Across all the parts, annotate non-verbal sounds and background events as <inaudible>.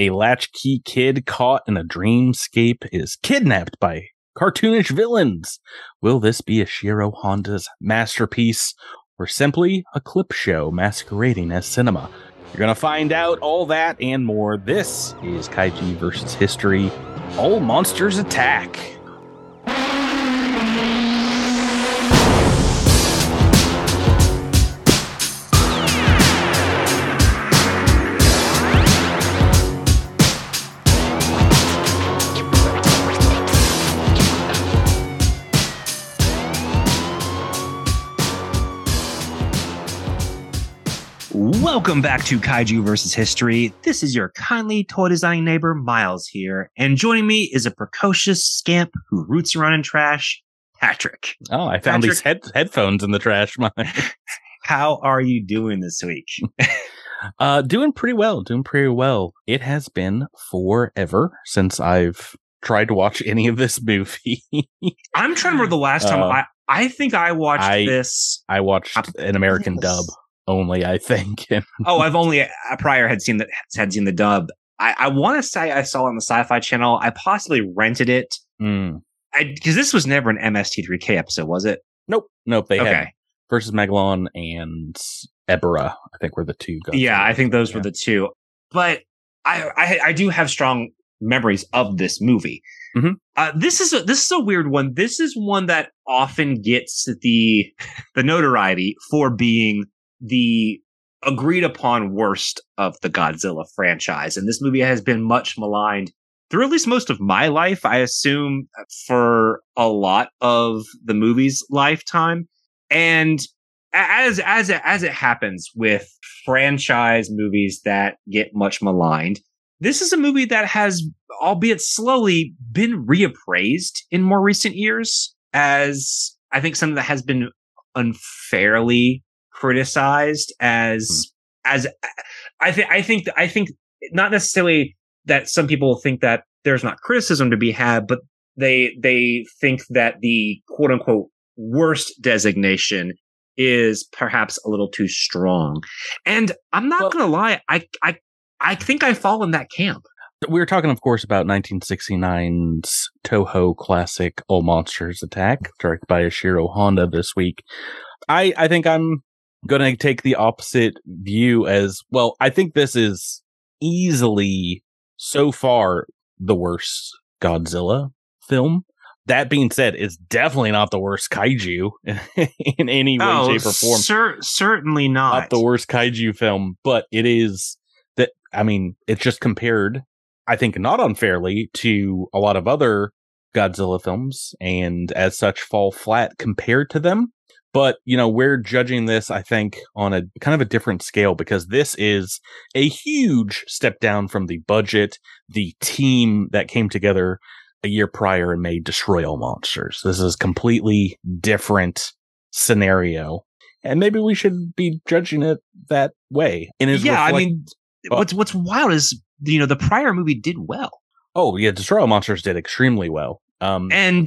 A latchkey kid caught in a dreamscape is kidnapped by cartoonish villains. Will this be Ishiro Honda's masterpiece or simply a clip show masquerading as cinema? You're going to find out all that and more. This is Kaiju versus History. All monsters attack. Welcome back to Kaiju versus History. This is your kindly toy designing neighbor, Miles here. And joining me is a precocious scamp who roots around in trash, Patrick. Oh, I found Patrick- these head- headphones in the trash. <laughs> How are you doing this week? <laughs> Uh, doing pretty well. Doing pretty well. It has been forever since I've tried to watch any of this movie. <laughs> I'm trying to remember the last time Uh, I, I think I watched I- this. I watched an American dub only, I think. <laughs> Oh, I've only uh, prior had seen the had seen the dub. I, I want to say I saw it on the Sci-Fi Channel. I possibly rented it Mm. because this was never an MST3K episode, was it? Nope. Nope. They had okay. versus Megalon and Ebirah, I think were the two. Yeah, I think those were the two. But I, I I do have strong memories of this movie. Mhm. Uh, this is a this is a weird one. This is one that often gets the <laughs> the notoriety for being the agreed upon worst of the Godzilla franchise, and this movie has been much maligned through at least most of my life. I assume for a lot of the movie's lifetime, and as as it, as it happens with franchise movies that get much maligned, this is a movie that has, albeit slowly, been reappraised in more recent years as I think something that has been unfairly criticized as hmm. as I think I think I think not necessarily that some people think that there's not criticism to be had, but they they think that the quote unquote worst designation is perhaps a little too strong. And I'm not Well- gonna lie, I I I think I fall in that camp. we were talking, of course, about 1969's Toho classic All Monsters Attack, directed by Ishiro Honda this week. I, I think I'm going to take the opposite view as well. I think this is easily, so far, the worst Godzilla film. That being said, it's definitely not the worst kaiju <laughs> in any way, shape, or form. cer- certainly not. not the worst kaiju film, but it is that I mean, it's just compared, I think not unfairly to a lot of other Godzilla films and as such fall flat compared to them. But, you know, we're judging this, I think, on a kind of a different scale because this is a huge step down from the budget, the team that came together a year prior and made Destroy All Monsters. This is completely different scenario and maybe we should be judging it that way. And yeah, I mean, Oh. what's what's wild is you know the prior movie did well, oh yeah, Destroy All Monsters did extremely well. Um, and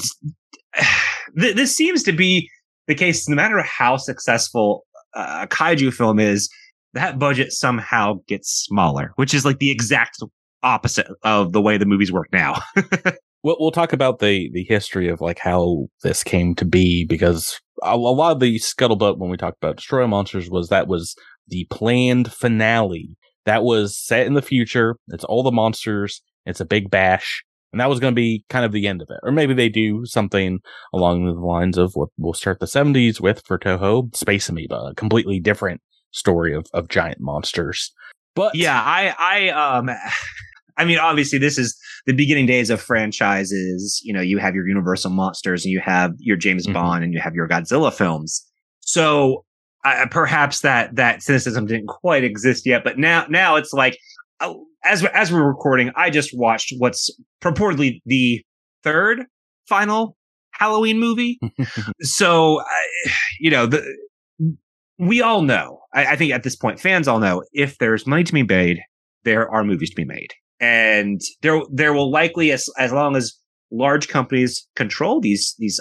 <sighs> th- this seems to be the case. No matter how successful a kaiju film is, that budget somehow gets smaller, which is like the exact opposite of the way the movies work now. <laughs> we'll we'll talk about the the history of like how this came to be because a, a lot of the scuttlebutt when we talked about Destroy Monsters was that was the planned finale that was set in the future. It's all the monsters. It's a big bash. And that was going to be kind of the end of it. Or maybe they do something along the lines of what we'll start the 70s with for Toho, Space Amoeba, a completely different story of, of giant monsters. But yeah, I, I, um, <sighs> I mean, obviously, this is the beginning days of franchises. You know, you have your Universal monsters, and you have your James Mhm. Bond, and you have your Godzilla films. So uh, perhaps that that cynicism didn't quite exist yet, but now, now it's like, uh, as as we're recording, I just watched what's purportedly the third final Halloween movie. <laughs> so, uh, you know, the we all know. I, I think at this point, fans all know if there's money to be made, there are movies to be made, and there there will likely, as as long as large companies control these these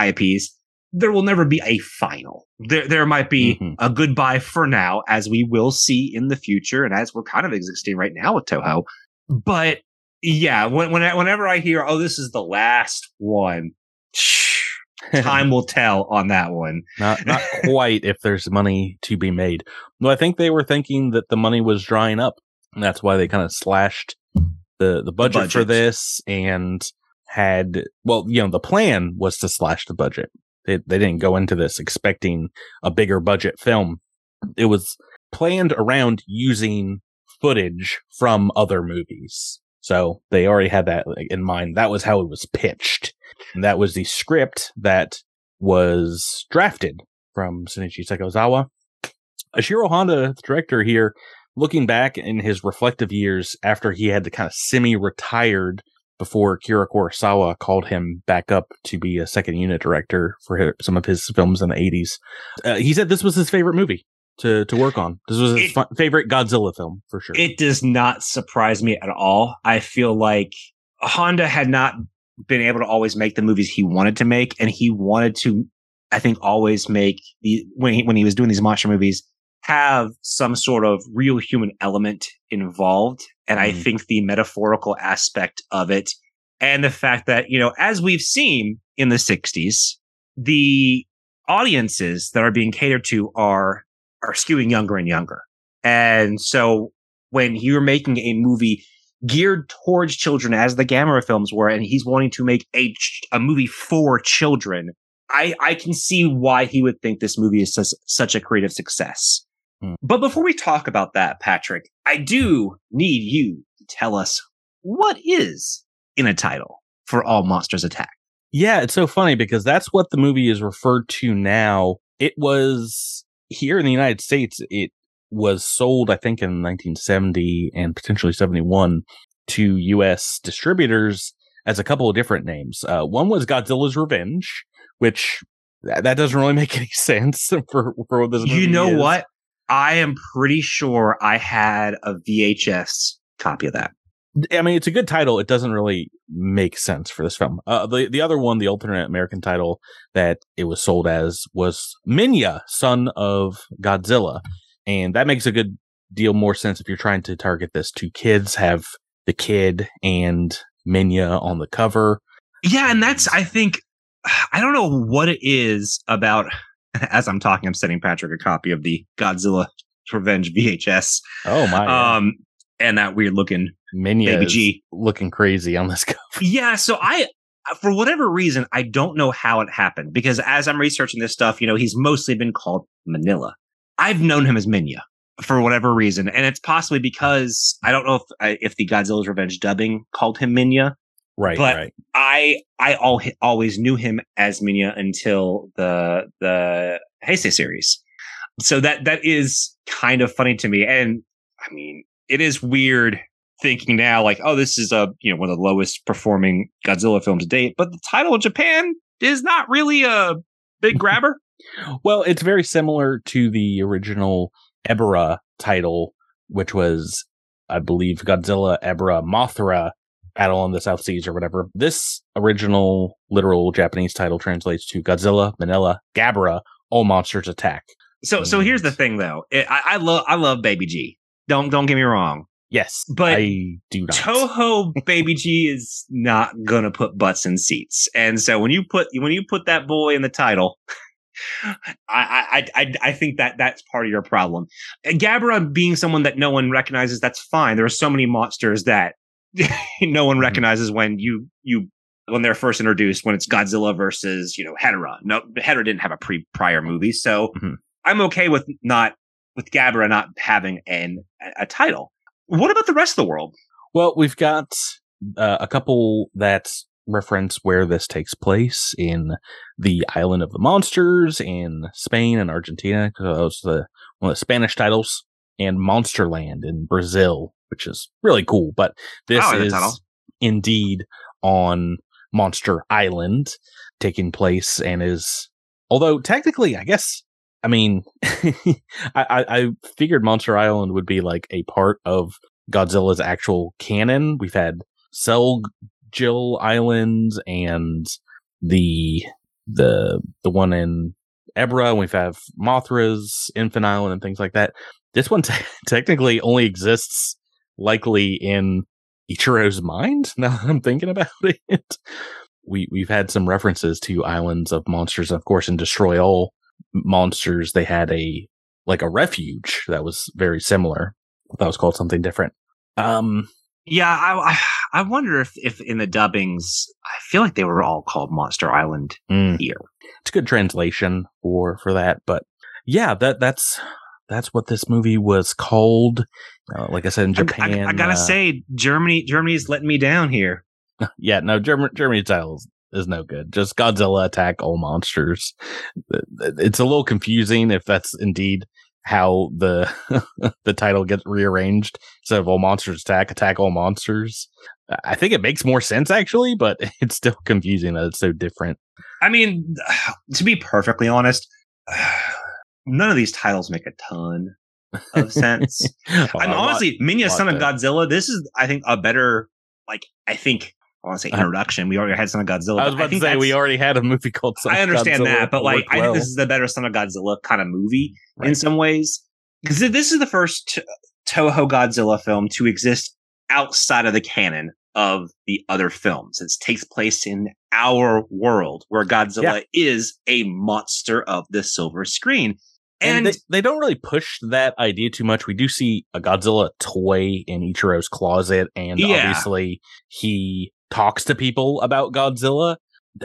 IPs, there will never be a final. There there might be Mhm. a goodbye for now, as we will see in the future, and as we're kind of existing right now with Toho. but yeah, when, when I, whenever I hear, oh, this is the last one, <laughs> time will tell on that one. not not <laughs> quite if there's money to be made. Well, I think they were thinking that the money was drying up. And that's why they kind of slashed the the budget, for budget. this and had well, you know, the plan was to slash the budget. They they didn't go into this expecting a bigger budget film. It was planned around using footage from other movies. So they already had that in mind. That was how it was pitched. And that was the script that was drafted from Shinichi Sekizawa. Ishiro Honda, the director here, looking back in his reflective years after he had to kind of semi-retired before Akira Kurosawa called him back up to be a second unit director for hi- some of his films in the 80s. Uh, he said this was his favorite movie to, to work on. This was his It- fa- favorite Godzilla film for sure. It does not surprise me at all. I feel like Honda had not been able to always make the movies he wanted to make, and he wanted to, I think, always make the when he when he was doing these monster movies have some sort of real human element involved. And I Mhm. think the metaphorical aspect of it, and the fact that you know, as we've seen in the '60s, the audiences that are being catered to are are skewing younger and younger. And so when you're making a movie geared towards children as the Gamera films were, and he's wanting to make a, a movie for children, I, I can see why he would think this movie is such, such a creative success. Hmm. But before we talk about that, Patrick, I do need you to tell us what is in a title for All Monsters Attack. Yeah, it's so funny because that's what the movie is referred to now. It was here in the United States, it was sold, I think, in 1970 and potentially 71 to US distributors as a couple of different names. Uh, one was Godzilla's Revenge, which that, that doesn't really <laughs> make any sense for, for what this movie You know is. what? I am pretty sure I had a VHS copy of that. I mean, it's a good title. It doesn't really make sense for this film. Uh, the the other one, the alternate American title that it was sold as was Minya, son of Godzilla, and that makes a good deal more sense if you're trying to target this to kids. Have the kid and Minya on the cover. Yeah, and that's I think <sighs> I don't know what it is about. <laughs> As I'm talking, I'm sending Patrick a copy of the Godzilla Revenge VHS, Oh my! um, and that weird looking Minya baby G. looking crazy on this <laughs> cover. Yeah, so I, for whatever reason, I don't know how it happened because as I'm researching this stuff, you know, he's mostly been called Minilla. I've known him as Minya for whatever reason, and it's possibly because I don't know if if the Godzilla's Revenge dubbing called him Minya. Right, But- right. I I al- always knew him as Minya until the the Heisei series. So that that is kind of funny to me, and I mean, it is weird thinking now, like, oh, this is a you know one of the lowest performing Godzilla films to date, but the title in Japan is not really a big <laughs> grabber. Well, it's very similar to the original Ebirah title, which was, I believe, Godzilla, Ebirah, Mothra, Battle on the South Seas or whatever. This original literal Japanese title translates to Godzilla, Minilla, Gabara, All Monsters Attack. So so here's the thing, though, It- I, I love I love Baby G. Don't don't get me wrong, Yes, But I do not. Toho Baby G <laughs> is not gonna put butts in seats, and so when you put when you put that boy in the title, <laughs> I I I, I think that that's part of your problem. And Gabara being someone that no one recognizes, that's fine. There are so many monsters that <laughs> no one Mhm. recognizes when you you when they're first introduced. When it's Godzilla versus you know Hedorah. No, Hedorah didn't have a pre prior movie, so Mhm. I'm okay with not with Gabara not having an a, title. What about the rest of the world? Well, we've got uh, a couple that reference where this takes place in the Island of the Monsters in Spain and Argentina. 'cause Those are the one of the Spanish titles, and Monsterland in Brazil, which is really cool. But this like is indeed on Monster Island, taking place and is although technically, I guess. I mean, <laughs> I, I, I figured Monster Island would be like a part of Godzilla's actual canon. We've had Sollgel Island and the the the one in Ebirah. and We've have Mothra's Infant Island and things like that. This one <laughs> te- technically only exists likely in Ichiro's mind. <laughs> Now that I'm thinking about it, we we've had some references to islands of monsters. Of course, in Destroy All Monsters, they had a like a refuge that was very similar. That was called something different. Um, yeah, I, I, I wonder if if in the dubbings, I feel like they were all called Monster Island mm, here. it's a good translation for for that, but yeah, that that's that's what this movie was called. Uh, like I said, in Japan, I, I gotta uh, say, Germany, Germany's letting me down here. <laughs> yeah, no, German Germany's title is, is no good. Just Godzilla attack all monsters. It's a little confusing if that's indeed how the <laughs> the title gets rearranged instead of all monsters attack attack all monsters. I think it makes more sense actually, but <laughs> it's still confusing that it's so different. I mean, <sighs> to be perfectly honest, <sighs> none of these titles make a ton of sense. <laughs> Oh, I mean, lot- honestly, Minya, Son of better. Godzilla. This is, I think, a better, like, I think, I want to say Uh-huh. introduction. We already had Son of Godzilla. I was about to say we already had a movie called. Son I understand Godzilla that, but like, I think this is the better Son of Godzilla kind of movie in some ways because this is the first Toho Godzilla film to exist outside of the canon of the other films. It takes place in our world where Godzilla is a monster of the silver screen. And, And, they, they don't really push that idea too much. We do see a Godzilla toy in Ichiro's closet, and Yeah. obviously he talks to people about Godzilla.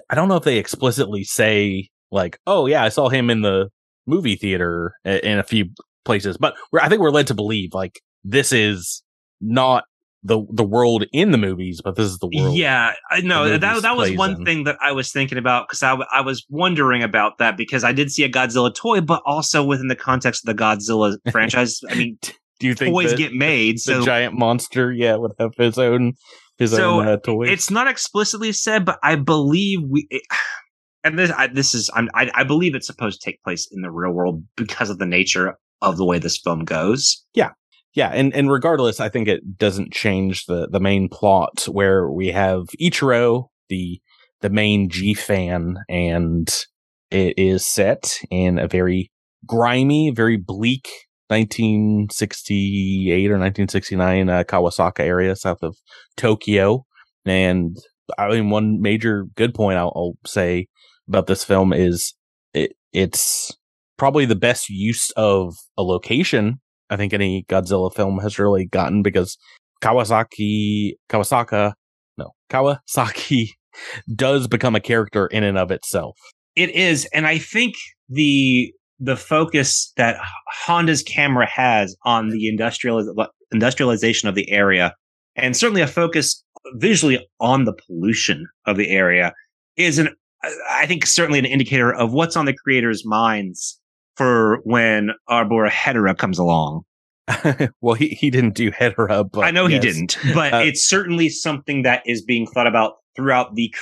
I don't know if they explicitly say like, "Oh yeah, I saw him in the movie theater in a few places," but we're, I think we're led to believe like this is not the the world in the movies, but this is the world. Yeah, I know that that was one in. thing that I was thinking about because I I was wondering about that because I did see a Godzilla toy, but also within the context of the Godzilla <laughs> franchise. I mean, Do you think toys that get made, the so giant monster, yeah, would have his own his So, own uh, toy? it's not explicitly said, but I believe we. It, <sighs> and this, I, this is, I'm, I, I believe it's supposed to take place in the real world because of the nature of the way this film goes. Yeah, and and regardless, I think it doesn't change the the main plot where we have Ichiro, the the main G fan, and it is set in a very grimy, very bleak 1968 or 1969 uh, area south of Tokyo. And I mean, one major good point I'll, I'll say about this film is it it's probably the best use of a location I think any Godzilla film has really gotten because Kawasaki, Kawasaka, no, Kawasaki <laughs> does become a character in and of itself. It is, and I think the the focus that Honda's camera has on the industrial industrialization of the area, and certainly a focus visually on the pollution of the area, is an I think certainly an indicator of what's on the creators' minds for when Arbor Hedorah comes along. <laughs> well, he, he didn't do Hedorah, but I know yes. he didn't, but Uh, it's certainly something that is being thought about throughout the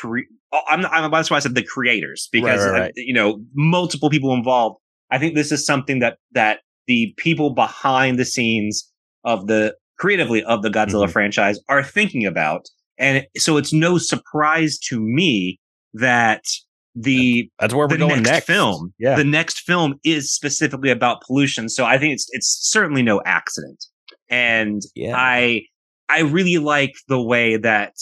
oh, I'm, not, I'm that's why I said the creators because Right, right, uh, right. you know multiple people involved. I think this is something that that the people behind the scenes of the creatively of the Godzilla Mhm. franchise are thinking about, and so it's no surprise to me that the That's where we're going next, next. film Yeah. the next film is specifically about pollution so i think it's it's certainly no accident and yeah. i i really like the way that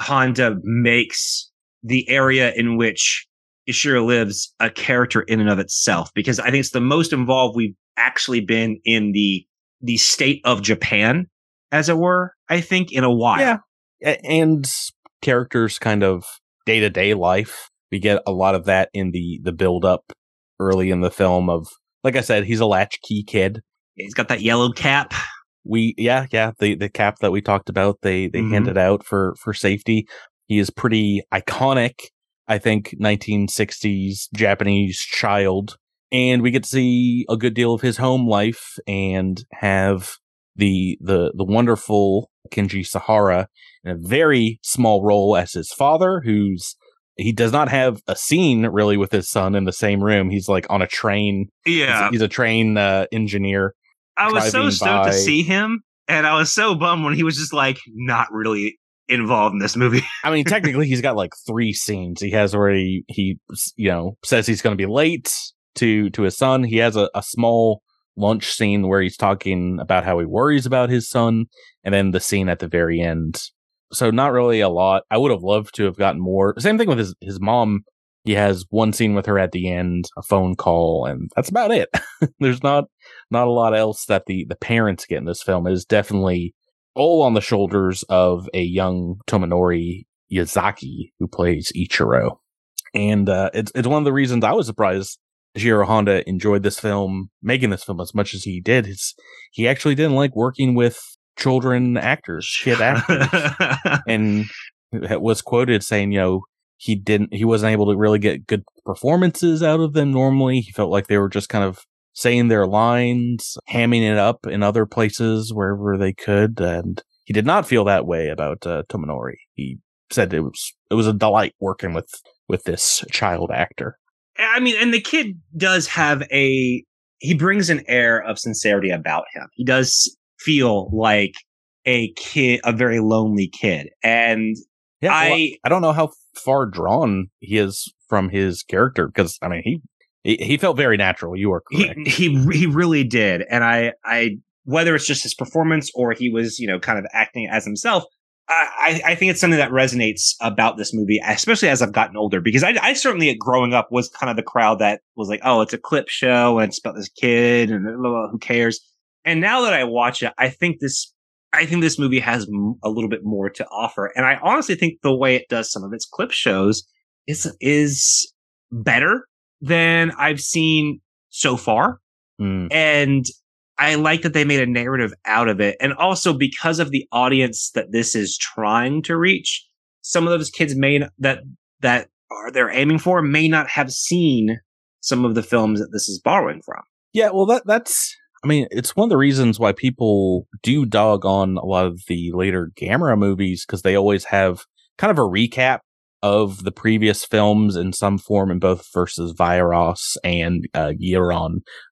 honda makes the area in which ichiro lives a character in and of itself because i think it's the most involved we've actually been in the the state of japan as it were i think in a while Yeah. And characters kind of day to day life. We get a lot of that in the the build up early in the film of like I said, he's a latchkey kid. he's got that yellow cap We yeah, yeah, the the cap that we talked about, they they Mhm. handed out for for safety. He is pretty iconic, I think 1960s Japanese child and we get to see a good deal of his home life and have the the the wonderful Kenji Sahara in a very small role as his father, who's he does not have a scene really with his son in the same room. He's like on a train. yeah He's, he's a train uh, engineer. I was so stoked by- to see him, and I was so bummed when he was just like not really involved in this movie. I mean, technically, he's got like three scenes. He has where he, he you know, says he's going to be late to to his son. He has a, a small lunch scene where he's talking about how he worries about his son, and then the scene at the very end so not really a lot. I would have loved to have gotten more. Same thing with his his mom. He has one scene with her at the end, a phone call, and that's about it. <laughs> There's not not a lot else that the the parents get in this film. It is definitely all on the shoulders of a young Tomonori Yazaki who plays Ichiro. And uh, it's it's one of the reasons I was surprised Jiro Honda enjoyed this film, making this film as much as he did. He actually didn't like working with children actors, shit actors, <laughs> and was quoted saying, you know, he didn't, he wasn't able to really get good performances out of them normally. He felt like they were just kind of saying their lines, hamming it up in other places wherever they could. And he did not feel that way about uh, Tomonori. He said it was, it was a delight working with, with this child actor. I mean, and the kid does have a he brings an air of sincerity about him. He does feel like a kid, a very lonely kid. And yeah, I well, I don't know how far drawn he is from his character because I mean he he felt very natural. You are correct. He he he really did, and I I whether it's just his performance or he was you know kind of acting as himself, I, I think it's something that resonates about this movie, especially as I've gotten older, because I, I certainly growing up was kind of the crowd that was like, oh, it's a clip show and it's about this kid and who cares. And now that I watch it, I think this, I think this movie has a little bit more to offer. And I honestly think the way it does some of its clip shows is, is better than I've seen so far. Mm. And I like that they made a narrative out of it. And also because of the audience that this is trying to reach, some of those kids may that that are they're aiming for may not have seen some of the films that this is borrowing from. Yeah, well that that's I mean, it's one of the reasons why people do dog on a lot of the later Gamera movies because they always have kind of a recap of the previous films in some form in both versus Viras and uh.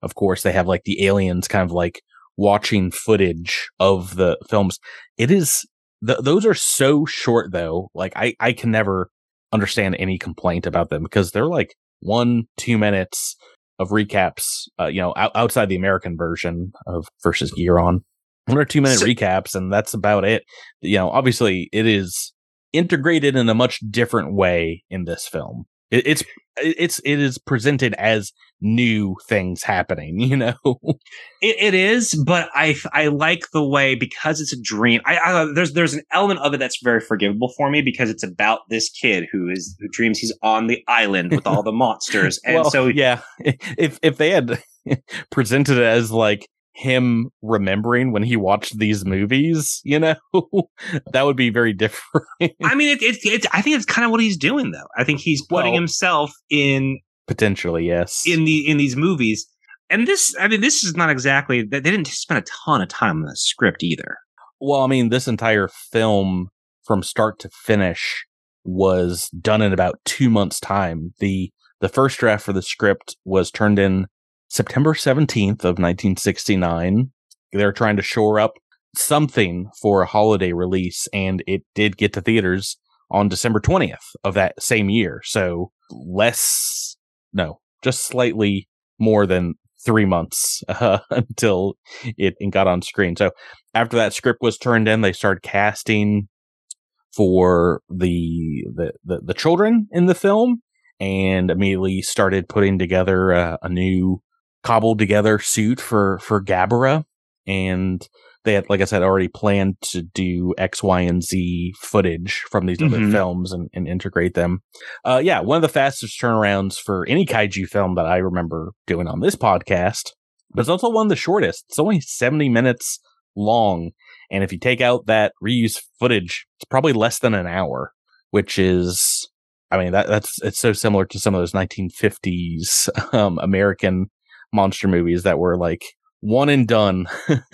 Of course, they have like the aliens kind of like watching footage of the films. It is, th- those are so short though. Like I, I can never understand any complaint about them because they're like one, two minutes of recaps, uh, you know, out- outside the American version of versus Guiron. One or two minute so- recaps, and that's about it. You know, obviously it is integrated in a much different way in this film. It, it's it's it is presented as new things happening. <laughs> You know, it, it is, but I I like the way because it's a dream. I, I there's there's an element of it that's very forgivable for me because it's about this kid who is who dreams he's on the island with all the <laughs> monsters, and well, so yeah, if if they had <laughs> presented it as like him remembering when he watched these movies, you know, that would be very different. I mean, it's, it, it, I think it's kind of what he's doing, though. I think he's putting well, himself in potentially, yes, in the in these movies. And this, I mean, this is not exactly. They didn't spend a ton of time on the script either. Well, I mean, this entire film from start to finish was done in about two months' time. the The first draft for the script was turned in September 17th of 1969. They're trying to shore up something for a holiday release and it did get to theaters on December 20th of that same year. So less, no, just slightly more than three months <laughs> uh, until it, got on screen. So after that script was turned in, they started casting for the, the, the, the children in the film and immediately started putting together a, a new cobbled together suit for for Gabara, and they had, like I said, already planned to do X, Y, and Z footage from these mm-hmm. other films and, and integrate them. Uh, yeah, one of the fastest turnarounds for any kaiju film that I remember doing on this podcast, but it's also one of the shortest. It's only seventy minutes long, and if you take out that reuse footage, it's probably less than an hour, which is I mean that that's it's so similar to some of those 1950s um, American monster movies that were like one and done,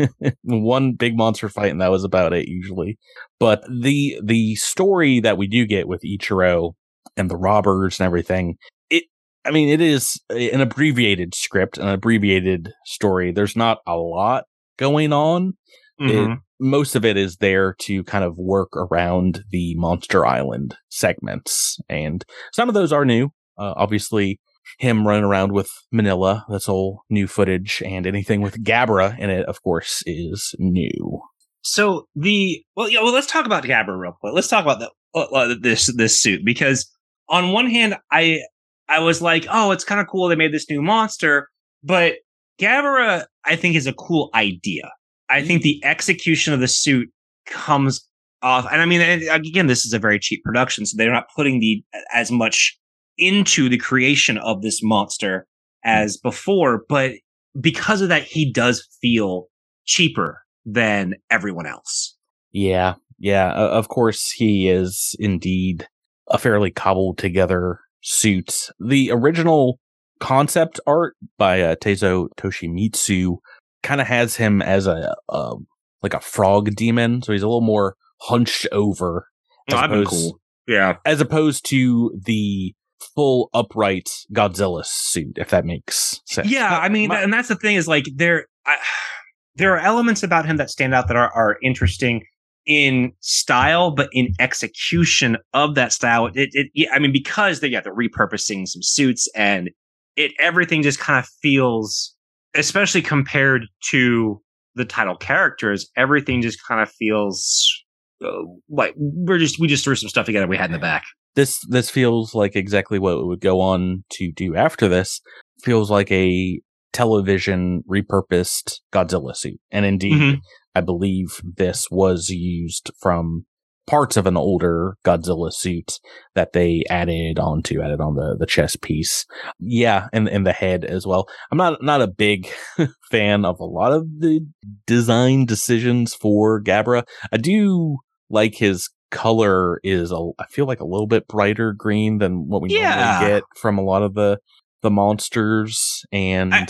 <laughs> one big monster fight, and that was about it usually. But the the story that we do get with Ichiro and the robbers and everything, it I mean it is an abbreviated script, an abbreviated story. There's not a lot going on. Mm-hmm. It, most of it is there to kind of work around the Monster Island segments, and some of those are new. Uh, obviously, him running around with Minilla. That's all new footage, and anything with Gabara in it, of course, is new. So the well, yeah, well, let's talk about Gabara real quick. Let's talk about the, uh, this this suit because on one hand, I I was like, oh, it's kind of cool they made this new monster, but Gabara, I think, is a cool idea. I think the execution of the suit comes off, and I mean, again, this is a very cheap production, so they're not putting the as much into the creation of this monster as before, but because of that, he does feel cheaper than everyone else. Yeah, yeah. Uh, of course, he is indeed a fairly cobbled together suit. The original concept art by uh, Teizo Toshimitsu kind of has him as a, a, like a frog demon, so he's a little more hunched over. Oh, be cool. Yeah, as opposed to the full upright Godzilla suit, if that makes sense. Yeah, I mean, My- and that's the thing is like there, I, <sighs> there are elements about him that stand out that are, are interesting in style, but in execution of that style, it, it I mean, because they, yeah, they're repurposing some suits and it, everything just kind of feels, especially compared to the title characters, everything just kind of feels uh, like we're just, we just threw some stuff together we had in the back. This, this feels like exactly what it would go on to do after this. Feels like a television repurposed Godzilla suit. And indeed, mm-hmm. I believe this was used from parts of an older Godzilla suit that they added onto, added on the, the chest piece. Yeah. And, and the head as well. I'm not, not a big <laughs> fan of a lot of the design decisions for Gabara. I do like his color is a, I feel like a little bit brighter green than what we yeah. normally get from a lot of the, the monsters and I,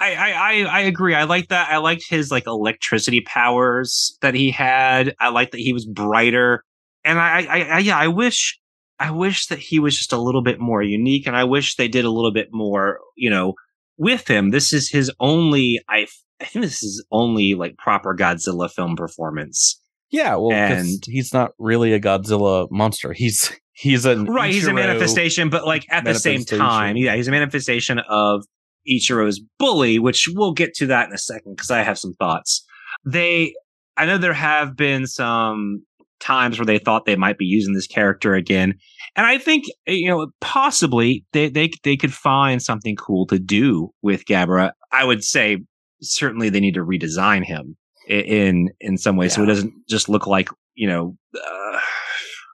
I, I, I agree. I like that. I liked his like electricity powers that he had. I like that he was brighter. And I, I, I, yeah, I wish, I wish that he was just a little bit more unique. And I wish they did a little bit more, you know, with him. This is his only, I, I think this is only like proper Godzilla film performance. Yeah, well, and he's not really a Godzilla monster. He's he's a right. He's a manifestation, but like at the same time, yeah, he's a manifestation of Ichiro's bully, which we'll get to that in a second because I have some thoughts. They, I know there have been some times where they thought they might be using this character again, and I think eh, you know possibly they they they could find something cool to do with Gabara. I would say certainly they need to redesign him in in some way yeah. so it doesn't just look like you know uh,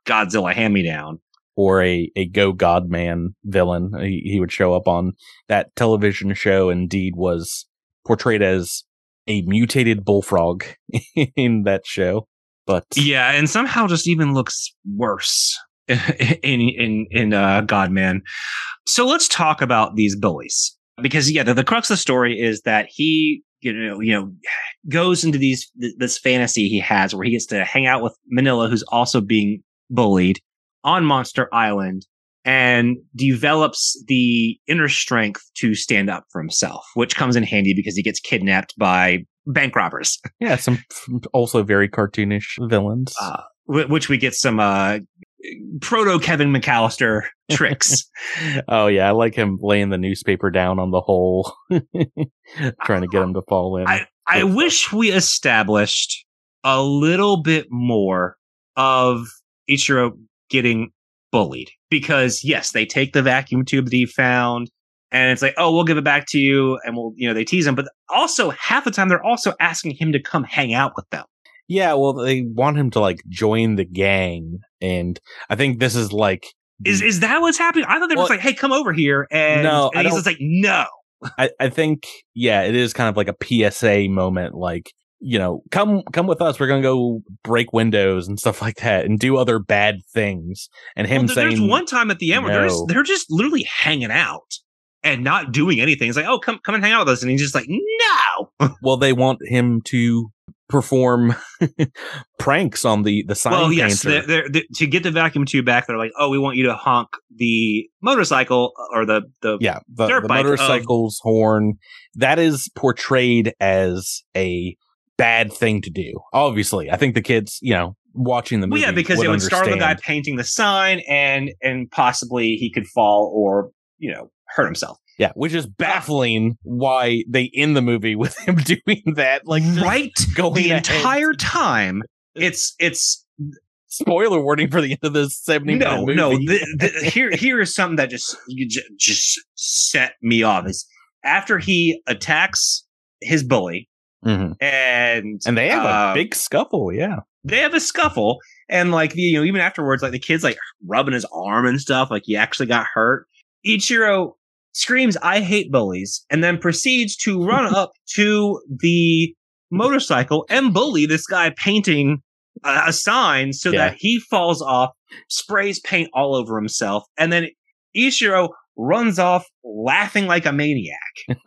Godzilla hand me down or a, a Go Godman villain. He, he would show up on that television show. Indeed, was portrayed as a mutated bullfrog <laughs> in that show. But yeah, and somehow just even looks worse <laughs> in in in uh, Godman. So let's talk about these bullies because yeah, the, the crux of the story is that he you know you know goes into these this fantasy he has where he gets to hang out with Minilla, who's also being bullied on Monster Island and develops the inner strength to stand up for himself, which comes in handy because he gets kidnapped by bank robbers. <laughs> Yeah, some also very cartoonish villains. Uh, which we get some uh, proto Kevin McCallister <laughs> tricks. oh yeah, I like him laying the newspaper down on the hole, <laughs> trying to get him to fall in. I, I wish we established a little bit more of Ichiro getting bullied because yes, they take the vacuum tube that he found and it's like, oh, we'll give it back to you, and we'll, you know, they tease him, but also half the time they're also asking him to come hang out with them. Yeah, well, they want him to like join the gang, and I think this is like, is is that what's happening? I thought they were well, like, hey, come over here, and no, and he's just like, no. I, I think, yeah, it is kind of like a PSA moment, like you know, come come with us. We're gonna go break windows and stuff like that, and do other bad things. And him well, saying, "There's one time at the end no. where they're just, they're just literally hanging out and not doing anything. It's like, oh, come come and hang out with us, and he's just like, no. well, they want him to perform <laughs> pranks on the the sign well, yes, they're, they're, they're, to get the vacuum tube back. They're like, oh, we want you to honk the motorcycle or the the yeah the, the motorcycle's of- horn. That is portrayed as a bad thing to do. Obviously, I think the kids, you know, watching the movie. Well, yeah, because it would startle the guy painting the sign, and and possibly he could fall or you know hurt himself. Yeah, which is baffling why they end the movie with <laughs> him doing that. Like right going the ahead. entire time. It's it's spoiler warning for the end of this 70 no minute no. movie. The, the, <laughs> here here is something that just you just set me off. Is after he attacks his bully Mhm. and And they have uh, a big scuffle, yeah. they have a scuffle and like the, you know even afterwards like the kid's like rubbing his arm and stuff like he actually got hurt ichiro screams i hate bullies and then proceeds to run <laughs> up to the motorcycle and bully this guy painting a, a sign so Yeah. that he falls off sprays paint all over himself and then ichiro runs off laughing like a maniac <laughs>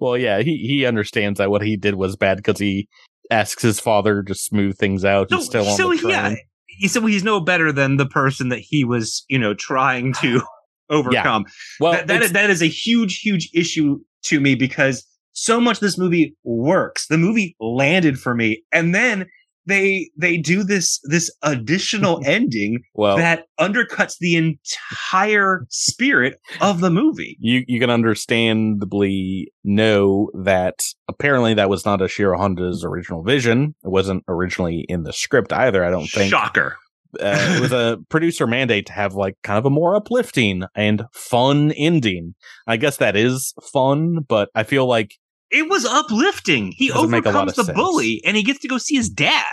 well, yeah, he, he understands that what he did was bad because he asks his father to smooth things out. He's still on so the train. yeah, he- so he's no better than the person that he was, you know, trying to <sighs> <laughs> overcome. well, that, that, that is a huge, huge issue to me because so much of this movie works. The movie landed for me, and then they they do this this additional <laughs> ending well, that undercuts the entire spirit of the movie. you you can understandably know that apparently that was not Ishiro Honda's original vision. It wasn't originally in the script either. I don't think. Shocker. Uh, it was a <laughs> producer mandate to have like kind of a more uplifting and fun ending. I guess that is fun, but I feel like It was uplifting. He Doesn't make a lot overcomes the sense. bully, and he gets to go see his dad.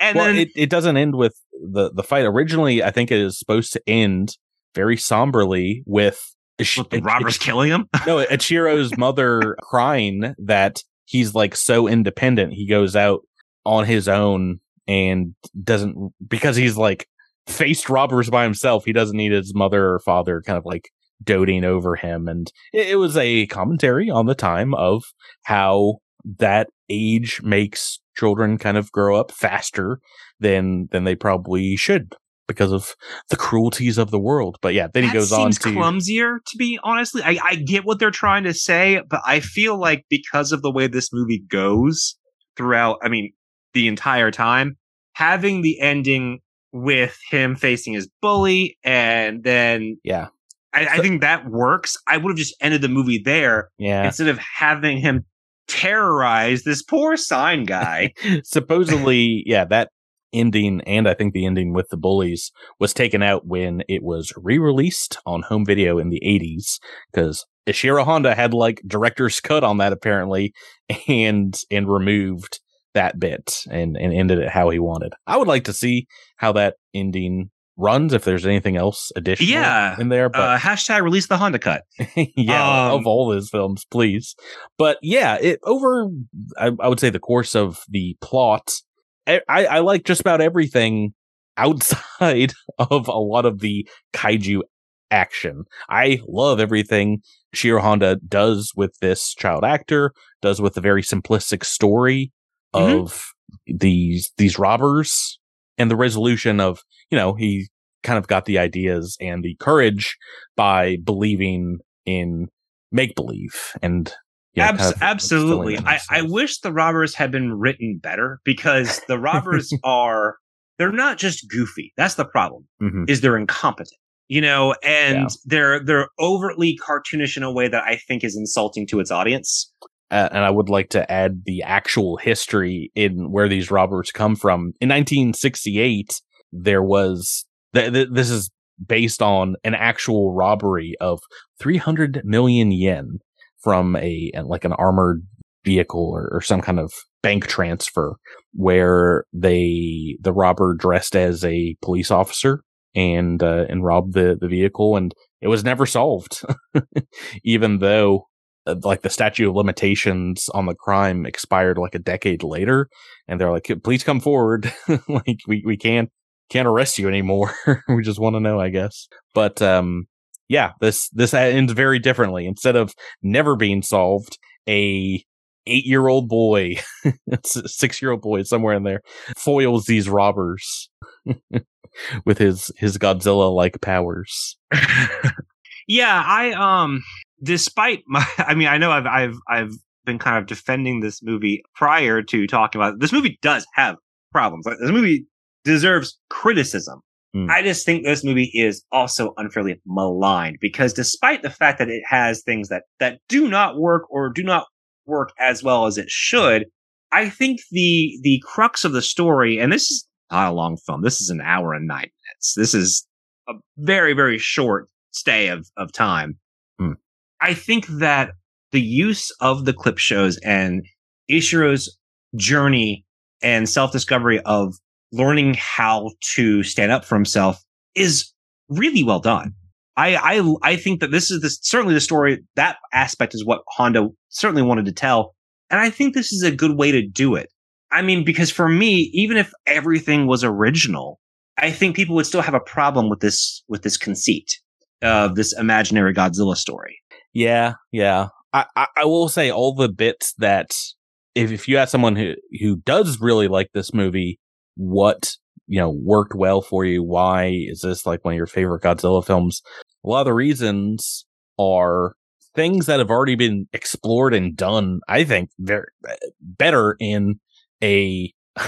And well, then it, it doesn't end with the the fight. Originally, I think it is supposed to end very somberly with. Ish- with the robbers killing him. no, Ichiro's mother <laughs> crying that he's like so independent. He goes out on his own and doesn't because he's like faced robbers by himself. He doesn't need his mother or father kind of like doting over him. And it, it was a commentary on the time of how that age makes children kind of grow up faster than than they probably should because of the cruelties of the world. But yeah, then he That goes on seems to clumsier to be honestly. I, I get what they're trying to say, but I feel like because of the way this movie goes throughout, I mean, the entire time, having the ending with him facing his bully and then yeah, I, I think that works. I would have just ended the movie there yeah. instead of having him terrorize this poor sign guy. <laughs> supposedly, yeah, that ending and I think the ending with the bullies was taken out when it was re-released on home video in the 80s because Ishiro Honda had like director's cut on that apparently <laughs> and and removed that bit and and ended it how he wanted. I would like to see how that ending runs if there's anything else additional Yeah. in there but uh, hashtag release the Honda cut. <laughs> yeah, Um, of all his films, please. But yeah, it over. I, I would say the course of the plot, I, I, I like just about everything <laughs> outside of a lot of the kaiju action. I love everything Shiro Honda does with this child actor, does with the very simplistic story Mhm. of these these robbers and the resolution of you know he kind of got the ideas and the courage by believing in make believe and you know, Abs- kind of absolutely. I, I wish the robbers had been written better because the robbers <laughs> are they're not just goofy. That's the problem. Mhm. Is they're incompetent. You know, and Yeah. they're they're overtly cartoonish in a way that I think is insulting to its audience. Uh, and I would like to add the actual history in where these robbers come from. In 1968, there was th- th- this is based on an actual robbery of 300 million yen from a like an armored vehicle or, or some kind of bank transfer where they the robber dressed as a police officer and uh, and robbed the the vehicle and it was never solved <laughs> even though like the statute of limitations on the crime expired like a decade later and they're like please come forward. <laughs> Like we, we can't can't arrest you anymore. <laughs> We just want to know i guess. But um yeah this this ends very differently. Instead of never being solved a eight year old boy <laughs> six year old boy somewhere in there foils these robbers with his his godzilla like powers. Yeah, I um despite my <laughs> I mean, I know I've I've I've been kind of defending this movie prior to talking about it. This movie does have problems. Like, this movie deserves criticism. Mm. I just think this movie is also unfairly maligned because despite the fact that it has things that that do not work or do not work as well as it should, I think the the crux of the story, and this is not a long film. This is an hour and nine minutes. This is a very very short stay of of time. I think that the use of the clip shows and Ishiro's journey and self discovery of learning how to stand up for himself is really well done. I, I, I think that this is the, certainly the story. That aspect is what Honda certainly wanted to tell. And I think this is a good way to do it. I mean, because for me, even if everything was original, I think people would still have a problem with this, with this conceit of this imaginary Godzilla story. Yeah. Yeah. I, I, I will say all the bits that if, if you ask someone who, who does really like this movie, what, you know, worked well for you? Why is this like one of your favorite Godzilla films? A lot of the reasons are things that have already been explored and done, I think, very better in a <laughs>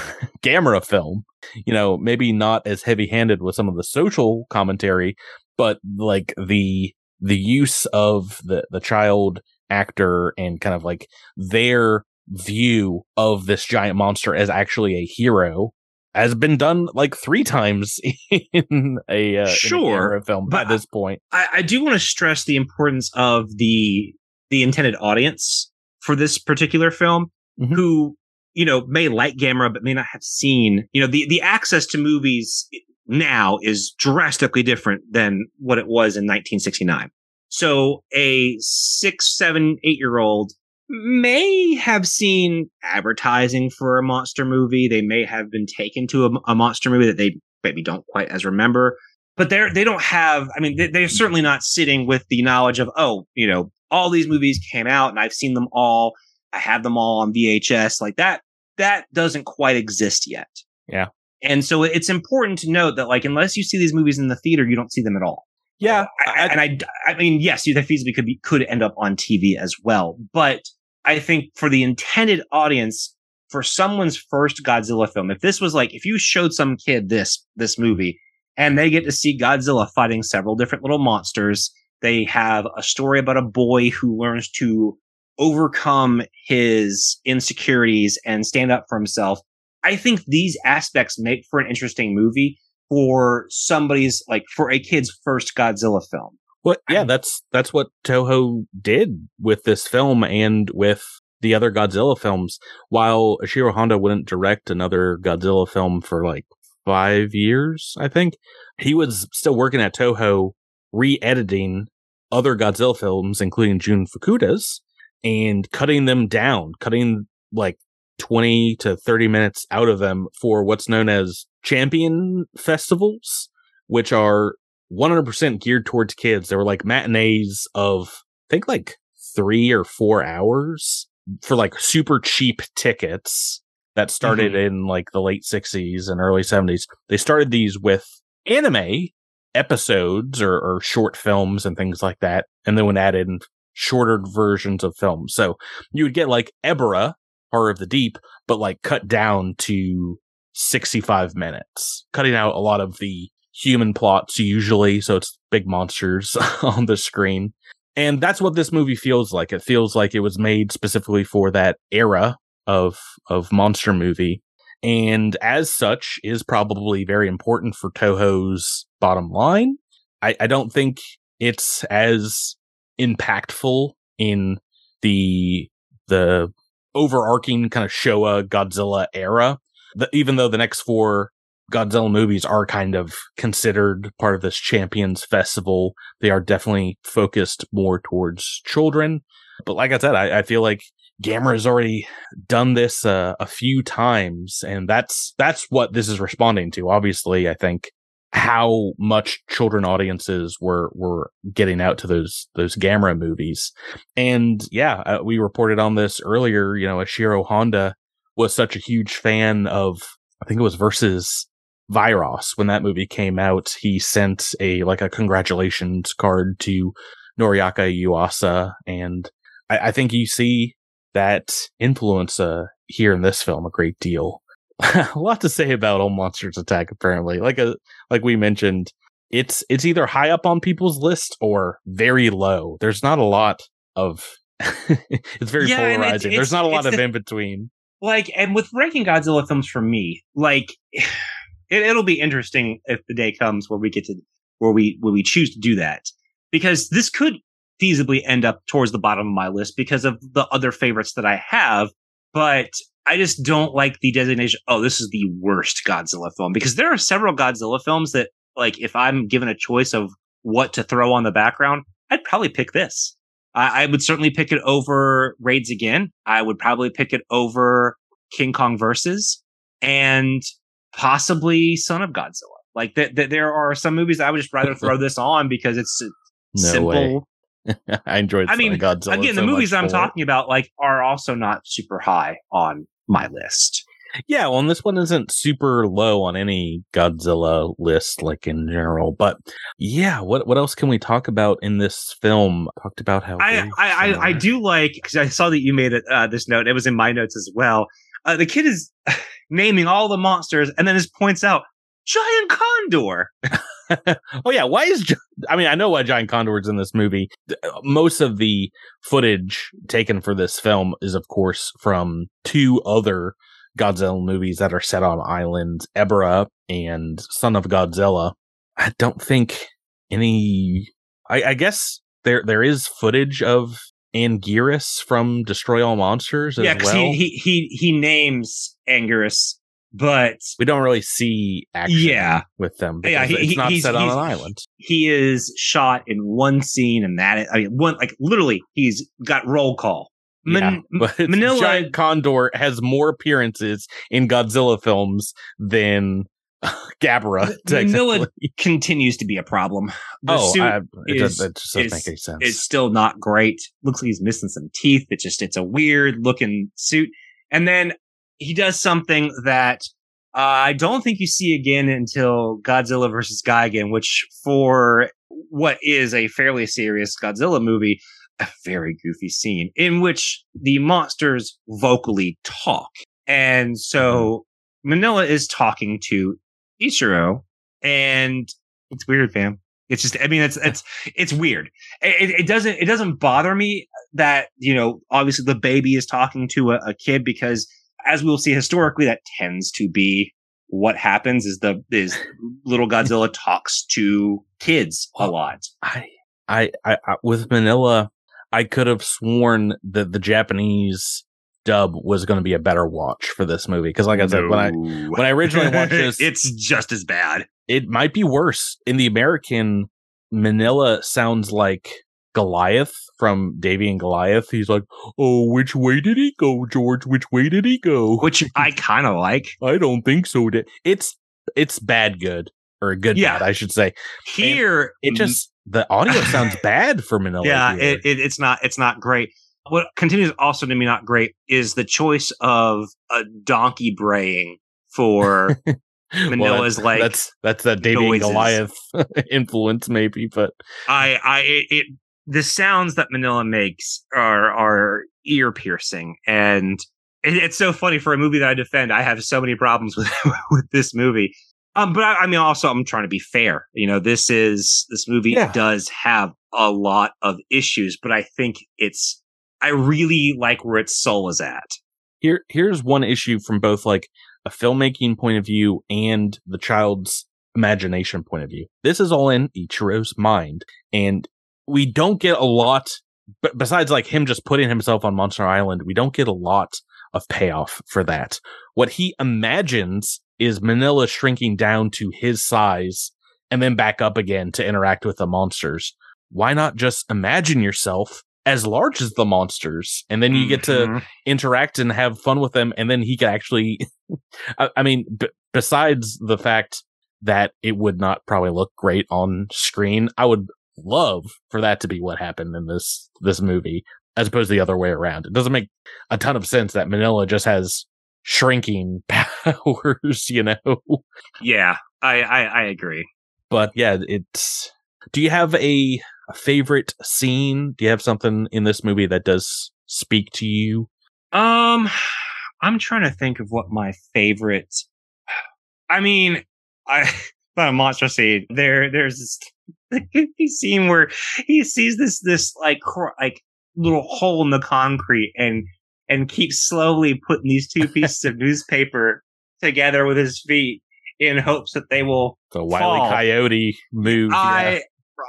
Gamera film. You know, maybe not as heavy handed with some of the social commentary, but like the the use of the the child actor and kind of like their view of this giant monster as actually a hero has been done like three times <laughs> in a uh, sure in a film by this point. I, I do want to stress the importance of the the intended audience for this particular film, mm-hmm. who you know may like Gamera but may not have seen. You know, the the access to movies now is drastically different than what it was in 1969. So a six, seven, eight year old may have seen advertising for a monster movie. They may have been taken to a, a monster movie that they maybe don't quite as remember. But they're they don't have. I mean, they, are certainly not sitting with the knowledge of oh, you know, all these movies came out and I've seen them all. I have them all on VHS. Like that. That doesn't quite exist yet. Yeah. And so it's important to note that like unless you see these movies in the theater, you don't see them at all. Yeah, I, and I, I mean, yes, that feasibly could be could end up on TV as well, but I think for the intended audience, for someone's first Godzilla film, if this was like, if you showed some kid this, this movie and they get to see Godzilla fighting several different little monsters, they have a story about a boy who learns to overcome his insecurities and stand up for himself. I think these aspects make for an interesting movie for somebody's like for a kid's first Godzilla film. Well, yeah, that's that's what Toho did with this film and with the other Godzilla films. While Ishiro Honda wouldn't direct another Godzilla film for like five years, I think he was still working at Toho, re-editing other Godzilla films, including Jun Fukuda's, and cutting them down, cutting like 20 to 30 minutes out of them for what's known as champion festivals, which are 100% geared towards kids. They were like matinees of, I think like three or four hours for like super cheap tickets that started mm-hmm. in like the late 60s and early 70s. They started these with anime episodes or, or short films and things like that. And then would add in shorter versions of films. So you would get like Ebirah, Horror of the Deep, but like cut down to 65 minutes, cutting out a lot of the human plots usually, so it's big monsters <laughs> on the screen. And that's what this movie feels like. It feels like it was made specifically for that era of of monster movie. And as such is probably very important for Toho's bottom line. I, I don't think it's as impactful in the the overarching kind of Showa Godzilla era. The, even though the next four Godzilla movies are kind of considered part of this Champions Festival. They are definitely focused more towards children. But like I said, I, I feel like Gamera has already done this uh, a few times, and that's that's what this is responding to. Obviously, I think how much children audiences were were getting out to those those Gamera movies, and yeah, uh, we reported on this earlier. You know, Ishiro Honda was such a huge fan of I think it was versus Viras, when that movie came out, he sent a like a congratulations card to Noriaki Yuasa, and I, I think you see that influence uh, here in this film a great deal. <laughs> a lot to say about All Monsters Attack. Apparently, like a like we mentioned, it's it's either high up on people's list or very low. There's not a lot of. <laughs> it's very Yeah, and it's- polarizing. There's it's- not a lot of the- in between. like and with ranking godzilla films for me like <sighs> it, it'll be interesting if the day comes where we get to where we where we choose to do that because this could feasibly end up towards the bottom of my list because of the other favorites that i have but i just don't like the designation oh this is the worst godzilla film because there are several godzilla films that like if i'm given a choice of what to throw on the background i'd probably pick this I, I would certainly pick it over Raids Again. I would probably pick it over King Kong Versus and possibly Son of Godzilla. Like that, that there are some movies I would just rather <laughs> throw this on because it's No simple. way. <laughs> I enjoyed. I mean, Godzilla Again, the so movies I'm talking about like are also not super high on my list. Yeah, well, and this one isn't super low on any Godzilla list, like in general. But yeah, what what else can we talk about in this film? Talked about how I I, I, I do like because I saw that you made it uh, this note. It was in my notes as well. Uh, the kid is <sighs> naming all the monsters and then just points out giant condor. <laughs> <laughs> oh yeah, why is I mean I know why Giant Condor's in this movie. Uh, most of the footage taken for this film is, of course, from two other Godzilla movies that are set on islands, Ebirah and Son of Godzilla. I don't think any. I, I guess there there is footage of Anguirus from Destroy All Monsters as yeah, because well. he, he he he names Anguirus, but we don't really see action Yeah. with them. Yeah, he- it's not set on an island. he is shot in one scene, and that is, I mean, one like literally, he's got roll call. Man- <laughs> yeah, Minilla- Giant Condor has more appearances in Godzilla films than <laughs> Gabara. Minilla continues to be a problem. The oh, suit I, it, is- does, that just doesn't is- make any sense. is still not great. Looks like he's missing some teeth. It's just it's a weird looking suit. And then he does something that uh, I don't think you see again until Godzilla versus Gigan, which for what is a fairly serious Godzilla movie, a very goofy scene in which the monsters vocally talk. And so Minilla is talking to Ichiro and it's weird, fam. It's just, I mean, it's, it's, it's weird. It, it doesn't, it doesn't bother me that, you know, obviously the baby is talking to a, a kid because as we'll see historically, that tends to be what happens is the, is little Godzilla <laughs> talks to kids a lot. I, I, I, I, with Minilla, I could have sworn that the Japanese dub was going to be a better watch for this movie because, like I said, when I when I originally watched <laughs> this, it's just as bad. it might be worse. In the American, Minilla sounds like Goliath from Davy and Goliath. He's like, "Oh, which way did he go, George? Which way did he go?" Which I <laughs> kind of like. I don't think so. It's it's bad, good or a good, Yeah. bad, I should say. Here, It just the audio sounds <laughs> bad for Minilla. yeah, it, it, it's not it's not great. What continues also to be not great is the choice of a donkey braying for <laughs> Minilla's that's, like that's that's that Davy and. Goliath influence, maybe, but I I it, it the sounds that Minilla makes are are ear piercing and it, it's so funny for a movie that I defend. I have so many problems <laughs> with with this movie. Um, but I, I mean, also I'm trying to be fair. You know, this is this movie Yeah. does have a lot of issues, but I think it's I really like where its soul is at. here here's one issue from both like a filmmaking point of view and the child's imagination point of view. This is all in Ichiro's mind, and we don't get a lot. But besides, like him just putting himself on Monster Island, we don't get a lot of payoff for that. What he imagines is Minilla shrinking down to his size and then back up again to interact with the monsters. Why not just imagine yourself as large as the monsters, and then you get to Mhm. interact and have fun with them and then he could actually <laughs> I, I mean b- besides the fact that it would not probably look great on screen i would love for that to be what happened in this this movie as opposed to the other way around it doesn't make a ton of sense that minilla just has shrinking <laughs> powers you know Yeah, I, I I agree. but yeah it's do you have a, a favorite scene do you have something in this movie that does speak to you Um, I'm trying to think of what my favorite. I mean, I <laughs> about a monster scene. There, there's this <laughs> scene where he sees this this like cr- like little hole in the concrete and and keeps slowly putting these two <laughs> pieces of newspaper together with his feet in hopes that they will. The wily coyote move. I yeah.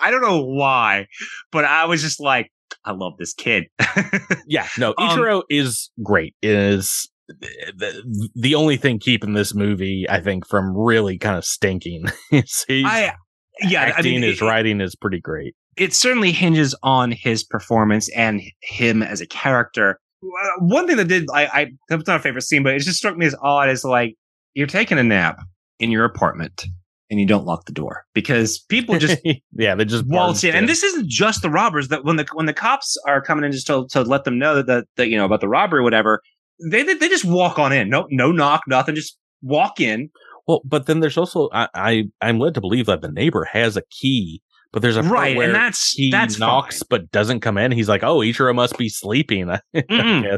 I don't know why, but I was just like, I love this kid. <laughs> yeah, no, um, Ichiro um, is great. Is the, the only thing keeping this movie, I think, from really kind of stinking. is I, yeah, acting, I mean, his it, writing is pretty great. It certainly hinges on his performance and him as a character. Uh, one thing that did, I, I that's not a favorite scene, but it just struck me as odd is like you're taking a nap in your apartment and you don't lock the door because people just <laughs> yeah they just waltz in. And this isn't just the robbers that when the when the cops are coming in just to, to let them know that, that you know about the robbery or whatever, they they just walk on in. No no knock, nothing. Just walk in. Well, but then there's also I, I am led to believe that the neighbor has a key, but there's a right, and that's he that's knocks fine. but doesn't come in. He's like, oh, Ichiro must be sleeping. <laughs> Mm-hmm.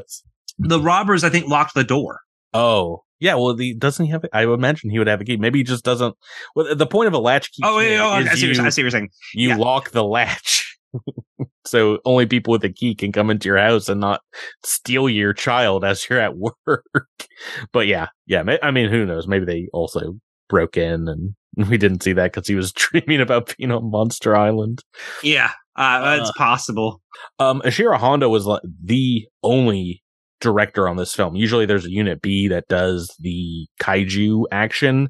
the robbers, I think, locked the door. Oh, yeah, well, the, doesn't he have? I would imagine he would have a key. Maybe he just doesn't. Well, the point of a latch key. Oh, yeah, oh, I, see you, I see what you're saying. You yeah. lock the latch, <laughs> so only people with a key can come into your house and not steal your child as you're at <laughs> work. but yeah, yeah. I mean, who knows? Maybe they also broke in and <laughs> we didn't see that because he was dreaming about being on Monster Island. Yeah, uh, it's uh, possible. Um, Ishiro Honda was like the only director on this film. Usually there's a unit B that does the kaiju action.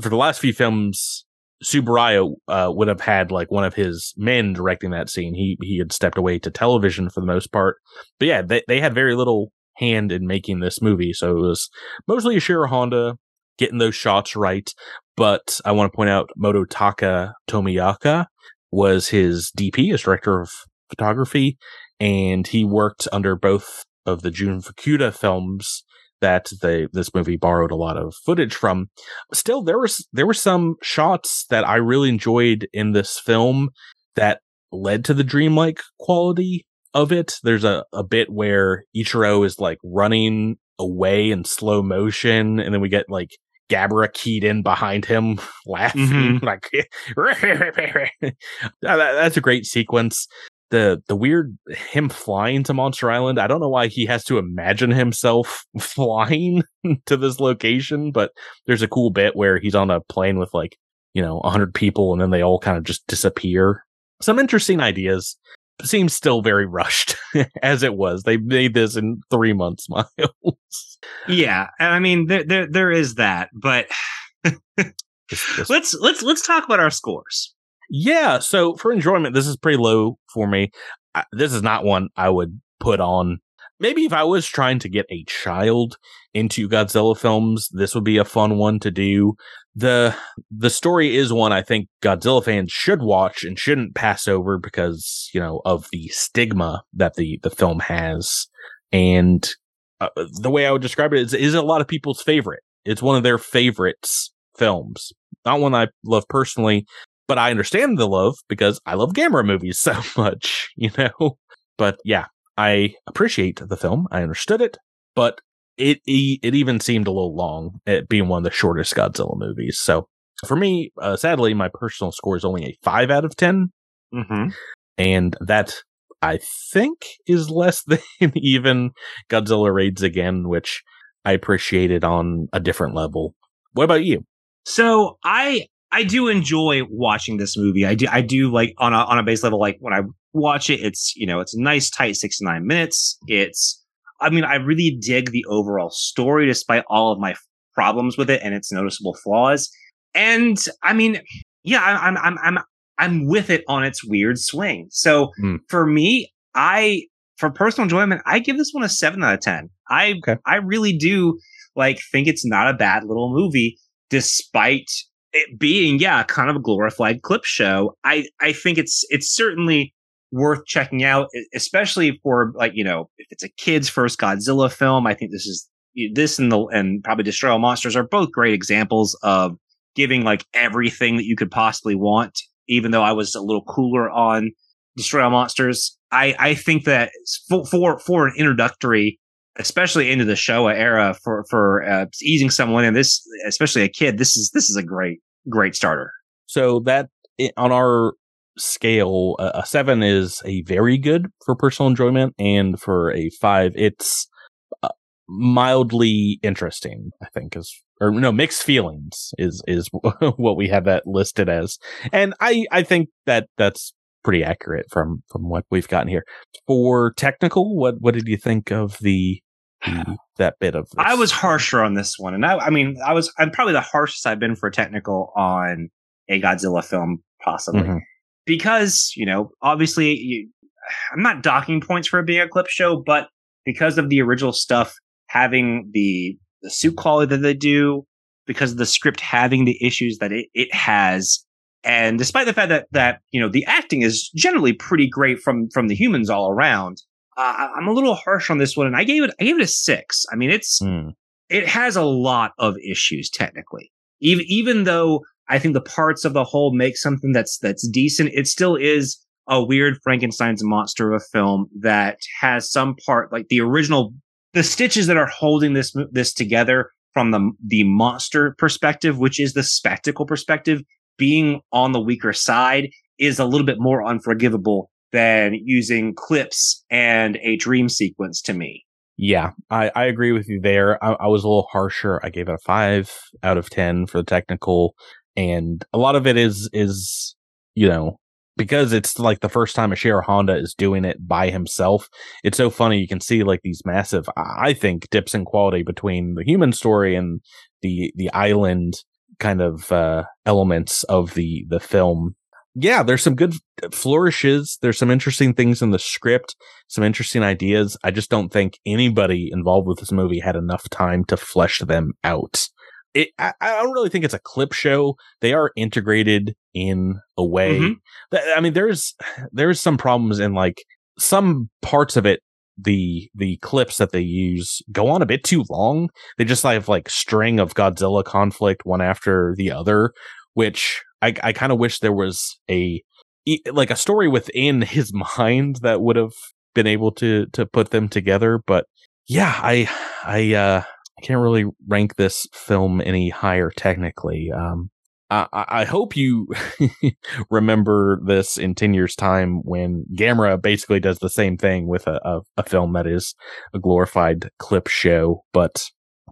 For the last few films, Tsuburaya uh, would have had like one of his men directing that scene. He he had stepped away to television for the most part. But yeah, they, they had very little hand in making this movie. So it was mostly Ishiro Honda getting those shots right. But I want to point out Mototaka Tomioka was his DP, his director of photography, and he worked under both of the Jun Fukuda films that they this movie borrowed a lot of footage from. Still, there was there were some shots that I really enjoyed in this film that led to the dreamlike quality of it. There's a, a bit where Ichiro is like running away in slow motion, and then we get like Gabara keyed in behind him, <laughs> laughing mm-hmm. like <laughs> that's a great sequence the the weird him flying to Monster Island. I don't know why he has to imagine himself <laughs> flying <laughs> to this location, but there's a cool bit where he's on a plane with like you know a hundred people, and then they all kind of just disappear. Some interesting ideas. Seems still very <laughs> rushed as it was. They made this in three months, Miles. Yeah, and I mean there there, there is that, but let's let's let's talk about our scores. Yeah. So for enjoyment, this is pretty low for me. I, this is not one I would put on. Maybe if I was trying to get a child into Godzilla films, this would be a fun one to do. The the story is one I think Godzilla fans should watch and shouldn't pass over because, you know, of the stigma that the the film has. And uh, the way I would describe it is is a lot of people's favorite. It's one of their favorites films. Not one I love personally, but I understand the love because I love Gamera movies <laughs> so much, you know? But yeah, I appreciate the film. I understood it, but it, it even seemed a little long it being one of the shortest Godzilla movies. So for me, uh, sadly, my personal score is only a five out of 10. Mm-hmm. And that I think is less <laughs> than even Godzilla Raids Again, which I appreciated on a different level. What about you? So I I do enjoy watching this movie. I do, I do like on a, on a base level, like when I watch it, it's, you know, it's a nice tight six to nine minutes. It's, I mean, I really dig the overall story despite all of my problems with it and its noticeable flaws. And I mean, yeah, I, I'm, I'm, I'm, I'm with it on its weird swing. So mm. for me, I, for personal enjoyment, I give this one a seven out of 10. I, okay. I really do like think it's not a bad little movie despite it being yeah kind of a glorified clip show i i think it's it's certainly worth checking out especially for like you know if it's a kid's first godzilla film i think this is this and the and probably destroy all monsters are both great examples of giving like everything that you could possibly want even though i was a little cooler on destroy all monsters. I i think that for for, for an introductory especially into the Showa era for for uh, easing someone in this, especially a kid. This is this is a great great starter. So that on our scale, a seven is a very good for personal enjoyment, and for a five, it's uh, mildly interesting. I think is or no mixed feelings is is <laughs> what we have that listed as, and I I think that that's pretty accurate from from what we've gotten here. For technical, what what did you think of the, the <sighs> that bit of? This? I was harsher on this one, and I I mean I was I'm probably the harshest I've been for technical on a Godzilla film possibly. Mm-hmm. Because, you know, obviously you, I'm not docking points for it being a clip show, but because of the original stuff having the the suit quality that they do, because of the script having the issues that it, it has, and despite the fact that that you know the acting is generally pretty great from from the humans all around, uh, I'm a little harsh on this one, and I gave it I gave it a six. I mean, it's mm. it has a lot of issues technically. Even even though I think the parts of the whole make something that's that's decent, it still is a weird Frankenstein's monster of a film that has some part like the original the stitches that are holding this this together from the the monster perspective, which is the spectacle perspective, being on the weaker side is a little bit more unforgivable than using clips and a dream sequence to me. Yeah, I, I agree with you there. I, I, was a little harsher. I gave it a five out of 10 for the technical. And a lot of it is, is, you know, because it's like the first time Ishiro Honda is doing it by himself. It's so funny. You can see like these massive, I think, dips in quality between the human story and the, the island kind of uh, elements of the the film. Yeah, there's some good flourishes. There's some interesting things in the script, some interesting ideas. I just don't think anybody involved with this movie had enough time to flesh them out. It, I, I don't really think it's a clip show. They are integrated in a way. Mm-hmm. I mean, there's there's some problems in like some parts of it the the clips that they use go on a bit too long. They just have like string of Godzilla conflict one after the other, which I I kind of wish there was a like a story within <laughs> his mind that would have been able to to put them together. But yeah, I I uh I can't really rank this film any higher technically. Um, I, I hope you <laughs> remember this in 10 years time when Gamera basically does the same thing with a, a, a, film that is a glorified clip show, but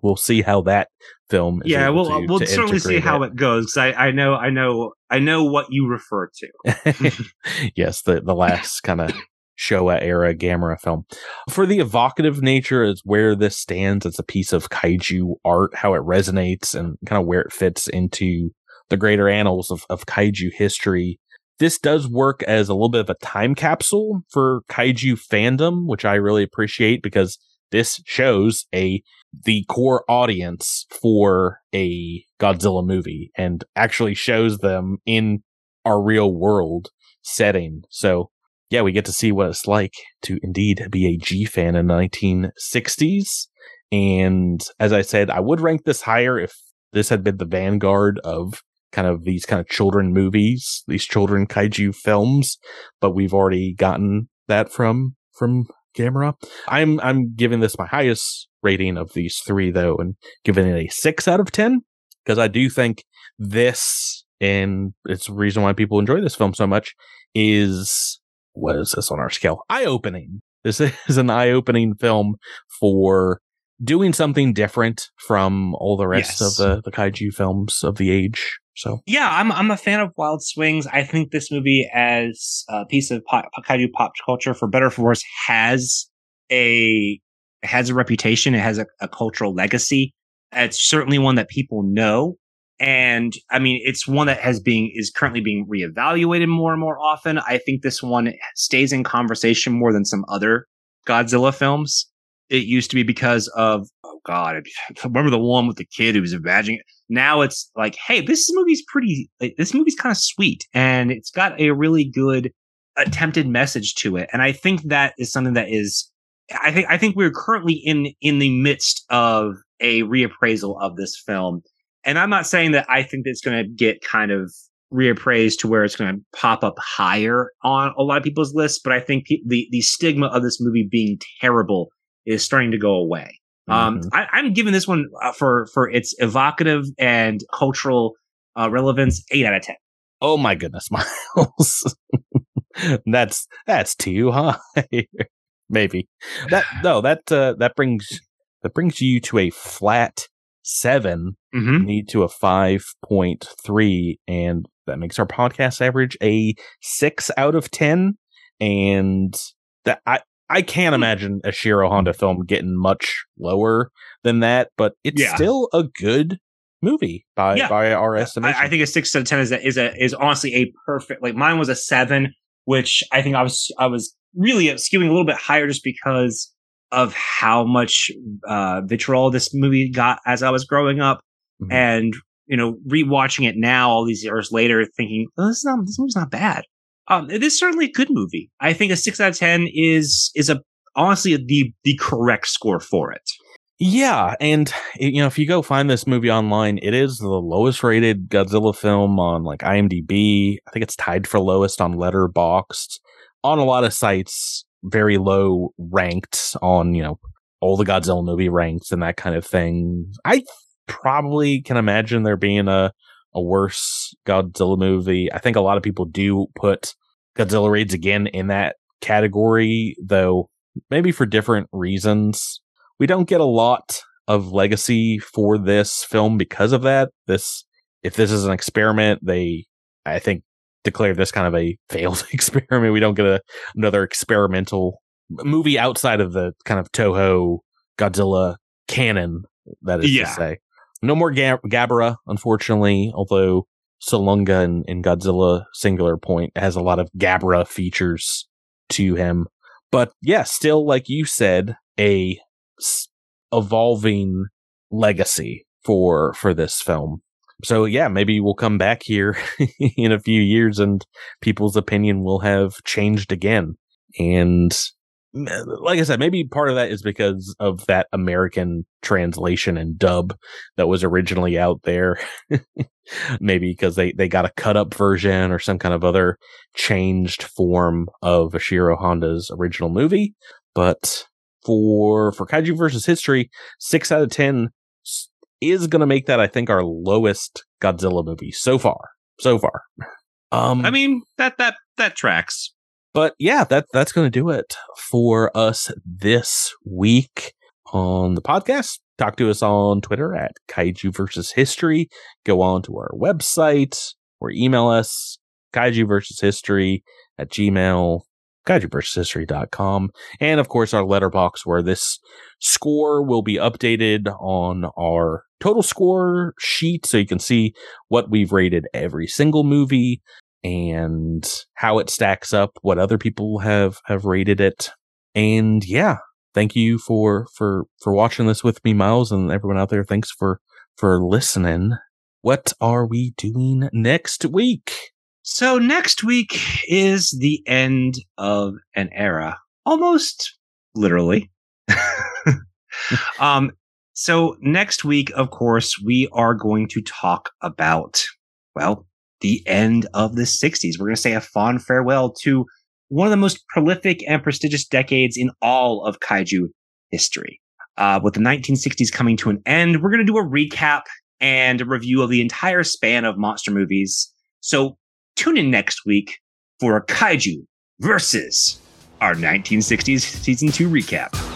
we'll see how that film yeah we'll to, uh, we'll to certainly see how it, it goes I, I know i know i know what you refer to <laughs> yes the the last kind of Showa era Gamera film. For the evocative nature is where this stands as a piece of kaiju art, how it resonates and kind of where it fits into the greater annals of, of kaiju history. This does work as a little bit of a time capsule for kaiju fandom, which I really appreciate because this shows a the core audience for a Godzilla movie and actually shows them in our real world setting. So yeah, we get to see what it's like to indeed be a G fan in the 1960s. And as I said, I would rank this higher if this had been the vanguard of kind of these kind of children movies, these children kaiju films, but we've already gotten that from from Gamera. I'm I'm giving this my highest rating of these three though, and giving it a six out of ten because I do think this, and it's the reason why people enjoy this film so much, is what is this on our scale? Eye opening. This <laughs> is an eye opening film for doing something different from all the rest yes. of the, the kaiju films of the age. So yeah, I'm I'm a fan of Wild Swings. I think this movie, as a piece of pop, kaiju pop culture, for better for worse, has a has a reputation. It has a, a cultural legacy. It's certainly one that people know. And I mean, it's one that has been, is currently being reevaluated more and more often. I think this one stays in conversation more than some other Godzilla films. It used to be because of, oh God, I <laughs> remember the one with the kid who was imagining it. Now it's like, hey, this movie's pretty, this movie's kind of sweet and it's got a really good attempted message to it. And I think that is something that is, I think, I think we're currently in, in the midst of a reappraisal of this film and I'm not saying that I think that it's going to get kind of reappraised to where it's going to pop up higher on a lot of people's lists, but I think the the stigma of this movie being terrible is starting to go away. Um, Mhm. I, I'm giving this one uh, for for its evocative and cultural uh, relevance eight out of ten. Oh my goodness, <laughs> Miles. that's that's too high. <laughs> Maybe. That no, that uh, that brings that brings you to a flat 7 Mm-hmm. me to a 5.3 and that makes our podcast average a 6 out of 10 and that I I can't imagine Ishiro Honda film getting much lower than that, but it's Yeah. still a good movie by Yeah. by our estimation. I, I think a six out of ten is a, is a is honestly a perfect. Like mine was a seven, which I think I was I was really skewing a little bit higher just because of how much uh, vitriol this movie got as I was growing up, Mhm. and you know rewatching it now all these years later, thinking oh, this is not this movie's not bad. Um, it is certainly a good movie. I think a six out of ten is is a honestly the the correct score for it. Yeah, and you know, if you go find this movie online, it is the lowest rated Godzilla film on like IMDb. I think it's tied for lowest on Letterboxd. On a lot of sites, very low ranked on you know all the Godzilla movie ranks and that kind of thing. I probably can imagine there being a a worse Godzilla movie. I think a lot of people do put Godzilla Raids again in that category, though maybe for different reasons we don't get a lot of legacy for this film because of that. This, if this is an experiment, they, I think, declare this kind of a <laughs> failed experiment. We don't get a, another experimental movie outside of the kind of Toho Godzilla canon. That is Yeah. to say, no more Gab- Gabara, unfortunately. Although Salunga in, in Godzilla Singular Point has a lot of Gabara features to him. But yeah, still, like you said, a s- evolving legacy for for this film. So yeah, maybe we'll come back here <laughs> in a few years and people's opinion will have changed again. And like I said, maybe part of that is because of that American translation and dub that was originally out there. <laughs> maybe because they, they got a cut up version or some kind of other changed form of Ishiro Honda's original movie. But for for Kaiju versus History, six out of ten is going to make that I think our lowest Godzilla movie so far. So far. <laughs> Um, I mean that that that tracks. But yeah, that that's going to do it for us this week on the podcast. Talk to us on Twitter at Kaiju versus History. Go on to our website or email us Kaiju versus History at Gmail, Kaiju versus History.com. And of course, our Letterboxd where this score will be updated on our total score sheet so you can see what we've rated every single movie and how it stacks up, what other people have have rated it. And yeah, thank you for for for watching this with me, Miles, and everyone out there. Thanks for for listening. What are we doing next week? So next week is the end of an era, almost literally. <laughs> um, so next week, of course, we are going to talk about, well, the end of the 60s. We're going to say a fond farewell to one of the most prolific and prestigious decades in all of kaiju history. Uh, with the 1960s coming to an end, we're going to do a recap and a review of the entire span of monster movies. So tune in next week for a kaiju versus our 1960s season 2 recap.